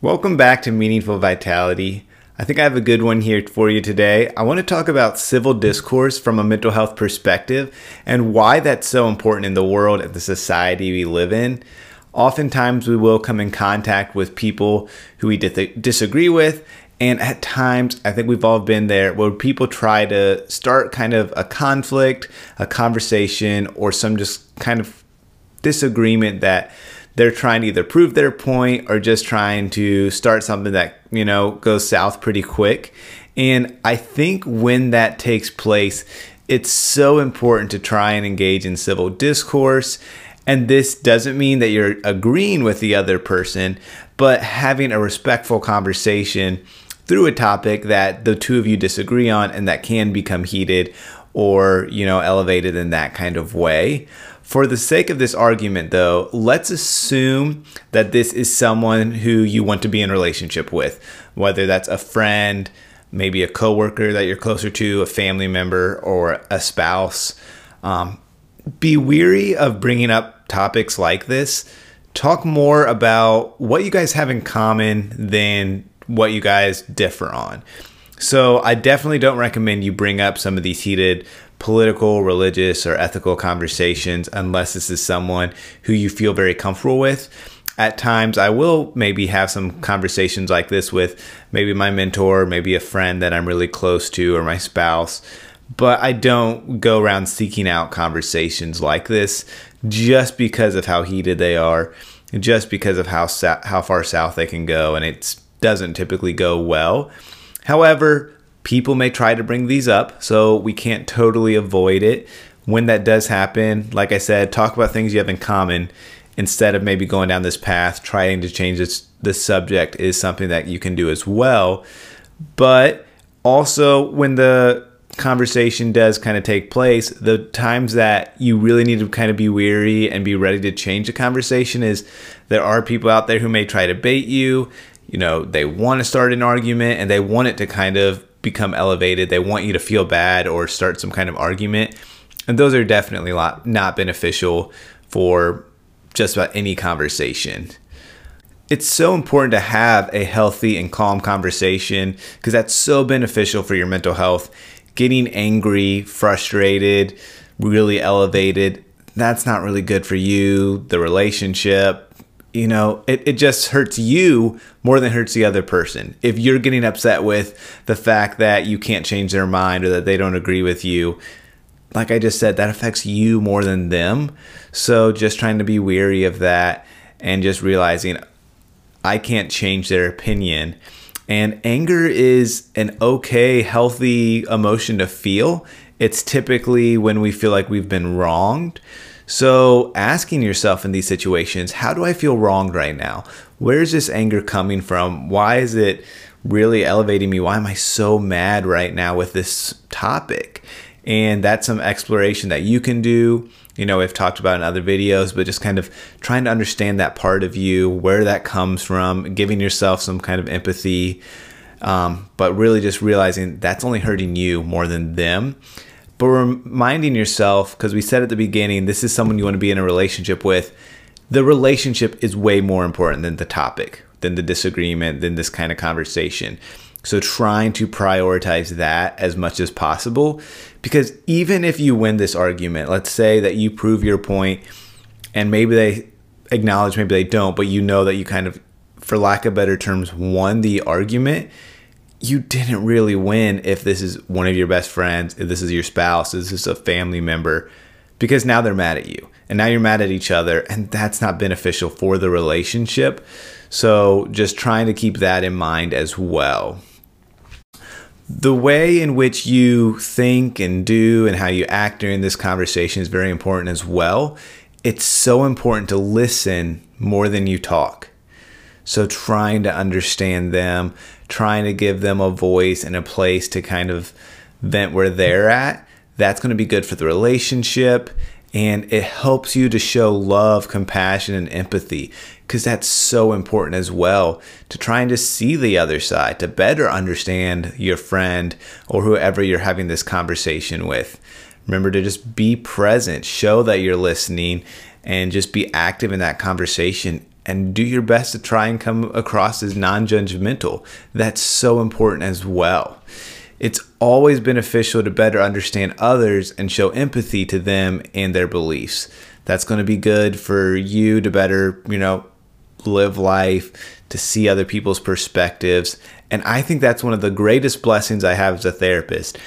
Welcome back to Meaningful Vitality. I think I have a good one here for you today. I want to talk about civil discourse from a mental health perspective and why that's so important in the world and the society we live in. Oftentimes, we will come in contact with people who we disagree with, and at times, I think we've all been there where people try to start kind of a conflict, a conversation, or some just kind of disagreement that they're trying to either prove their point or just trying to start something that, you know, goes south pretty quick. And I think when that takes place, it's so important to try and engage in civil discourse. And this doesn't mean that you're agreeing with the other person, but having a respectful conversation through a topic that the two of you disagree on and that can become heated or, you know, elevated in that kind of way. For the sake of this argument, though, let's assume that this is someone who you want to be in a relationship with, whether that's a friend, maybe a coworker that you're closer to, a family member, or a spouse. Um, be weary of bringing up topics like this. Talk more about what you guys have in common than what you guys differ on. So, I definitely don't recommend you bring up some of these heated political, religious, or ethical conversations unless this is someone who you feel very comfortable with. At times, I will maybe have some conversations like this with maybe my mentor, maybe a friend that I'm really close to, or my spouse. But I don't go around seeking out conversations like this just because of how heated they are, just because of how how far south they can go, and it doesn't typically go well. However, people may try to bring these up, so we can't totally avoid it. When that does happen, like I said, talk about things you have in common instead of maybe going down this path, trying to change this, this subject is something that you can do as well. But also, when the conversation does kind of take place, the times that you really need to kind of be weary and be ready to change the conversation is there are people out there who may try to bait you. You know, they want to start an argument and they want it to kind of become elevated. They want you to feel bad or start some kind of argument. And those are definitely not beneficial for just about any conversation. It's so important to have a healthy and calm conversation because that's so beneficial for your mental health. Getting angry, frustrated, really elevated, that's not really good for you, the relationship, you know, it, it just hurts you more than hurts the other person. If you're getting upset with the fact that you can't change their mind or that they don't agree with you, like I just said, that affects you more than them. So just trying to be weary of that and just realizing I can't change their opinion. And anger is an okay, healthy emotion to feel. It's typically when we feel like we've been wronged. So, asking yourself in these situations, how do I feel wronged right now? Where is this anger coming from? Why is it really elevating me? Why am I so mad right now with this topic? And that's some exploration that you can do. You know, we've talked about in other videos, but just kind of trying to understand that part of you, where that comes from, giving yourself some kind of empathy, um, but really just realizing that's only hurting you more than them but reminding yourself because we said at the beginning this is someone you want to be in a relationship with. The relationship is way more important than the topic than the disagreement than this kind of conversation. So trying to prioritize that as much as possible because even if you win this argument let's say that you prove your point and maybe they acknowledge maybe they don't but you know that you kind of for lack of better terms won the argument you didn't really win if this is one of your best friends, if this is your spouse, if this is a family member, because now they're mad at you and now you're mad at each other, and that's not beneficial for the relationship. So just trying to keep that in mind as well. The way in which you think and do and how you act during this conversation is very important as well. It's so important to listen more than you talk. So trying to understand them, trying to give them a voice and a place to kind of vent where they're at, that's going to be good for the relationship. And it helps you to show love, compassion, and empathy because that's so important as well to trying to see the other side, to better understand your friend or whoever you're having this conversation with. Remember to just be present, show that you're listening, and just be active in that conversation and do your best to try and come across as non judgmental. That's so important as well. It's always beneficial to better understand others and show empathy to them and their beliefs. That's going to be good for you to better, you know, live life, to see other people's perspectives. And I think that's one of the greatest blessings I have as a therapist.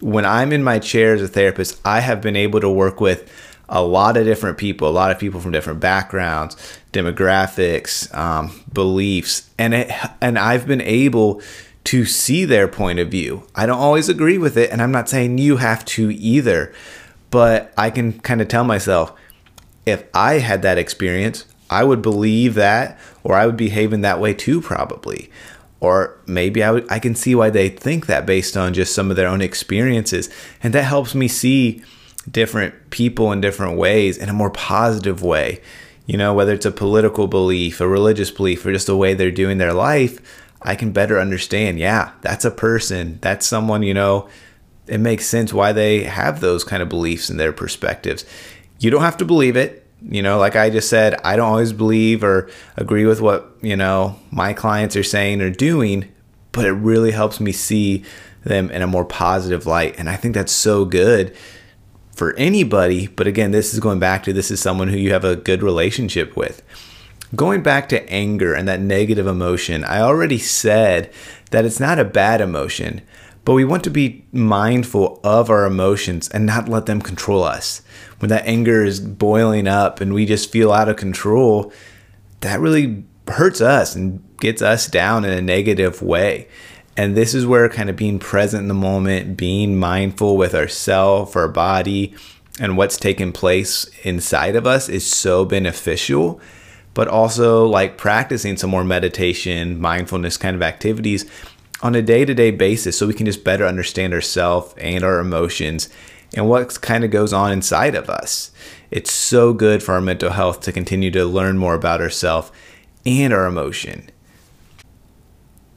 When I'm in my chair as a therapist, I have been able to work with a lot of different people, a lot of people from different backgrounds, demographics, um, beliefs, and it, and I've been able to see their point of view. I don't always agree with it, and I'm not saying you have to either, but I can kind of tell myself if I had that experience, I would believe that, or I would behave in that way too, probably. Or maybe I, would, I can see why they think that based on just some of their own experiences. And that helps me see different people in different ways in a more positive way. You know, whether it's a political belief, a religious belief, or just a way they're doing their life, I can better understand. Yeah, that's a person. That's someone, you know, it makes sense why they have those kind of beliefs and their perspectives. You don't have to believe it. You know, like I just said, I don't always believe or agree with what, you know, my clients are saying or doing, but it really helps me see them in a more positive light. And I think that's so good for anybody. But again, this is going back to this is someone who you have a good relationship with. Going back to anger and that negative emotion, I already said that it's not a bad emotion, but we want to be mindful of our emotions and not let them control us when that anger is boiling up and we just feel out of control, that really hurts us and gets us down in a negative way. And this is where kind of being present in the moment, being mindful with ourself, our body, and what's taking place inside of us is so beneficial. But also, like practicing some more meditation, mindfulness kind of activities on a day to day basis so we can just better understand ourselves and our emotions and what kind of goes on inside of us. It's so good for our mental health to continue to learn more about ourselves and our emotion.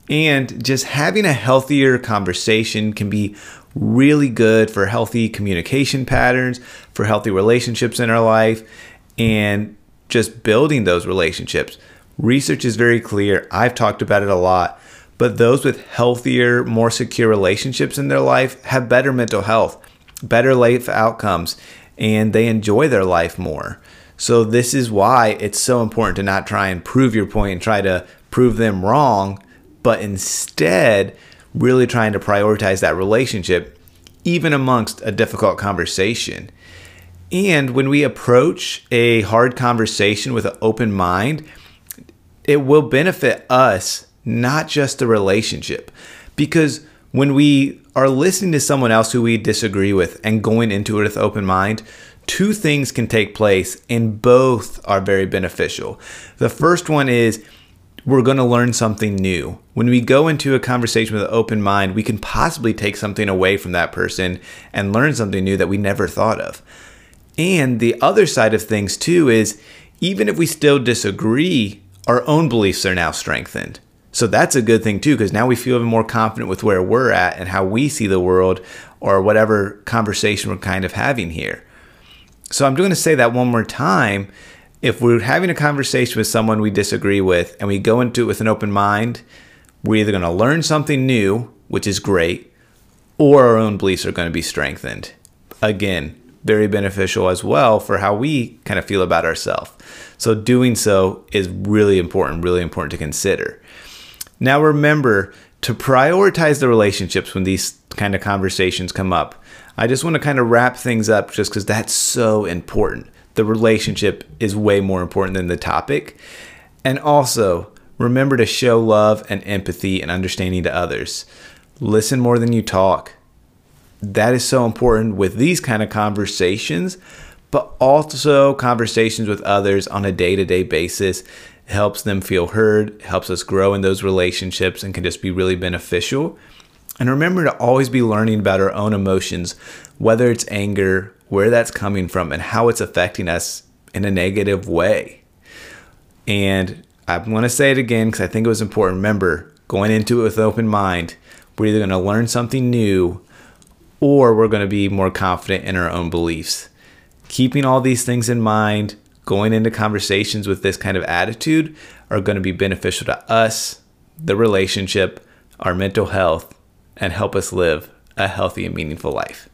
And just having a healthier conversation can be really good for healthy communication patterns, for healthy relationships in our life, and just building those relationships. Research is very clear. I've talked about it a lot. But those with healthier, more secure relationships in their life have better mental health better life outcomes, and they enjoy their life more. So, this is why it's so important to not try and prove your point and try to prove them wrong, but instead, really trying to prioritize that relationship, even amongst a difficult conversation. And when we approach a hard conversation with an open mind, it will benefit us, not just the relationship. Because when we are listening to someone else who we disagree with and going into it with open mind, two things can take place and both are very beneficial. The first one is we're going to learn something new. When we go into a conversation with an open mind, we can possibly take something away from that person and learn something new that we never thought of. And the other side of things, too, is even if we still disagree, our own beliefs are now strengthened. So that's a good thing too, because now we feel even more confident with where we're at and how we see the world or whatever conversation we're kind of having here. So I'm going to say that one more time. If we're having a conversation with someone we disagree with and we go into it with an open mind, we're either going to learn something new, which is great, or our own beliefs are going to be strengthened. Again, very beneficial as well for how we kind of feel about ourselves. So doing so is really important, really important to consider. Now remember to prioritize the relationships when these kind of conversations come up. I just want to kind of wrap things up just because that's so important. The relationship is way more important than the topic. And also, remember to show love and empathy and understanding to others. Listen more than you talk. That is so important with these kind of conversations, but also conversations with others on a day to day basis helps them feel heard, helps us grow in those relationships, and can just be really beneficial. And remember to always be learning about our own emotions, whether it's anger, where that's coming from, and how it's affecting us in a negative way. And I want to say it again because I think it was important. Remember, going into it with an open mind, we're either going to learn something new or we're going to be more confident in our own beliefs. Keeping all these things in mind, going into conversations with this kind of attitude are going to be beneficial to us, the relationship, our mental health, and help us live a healthy and meaningful life.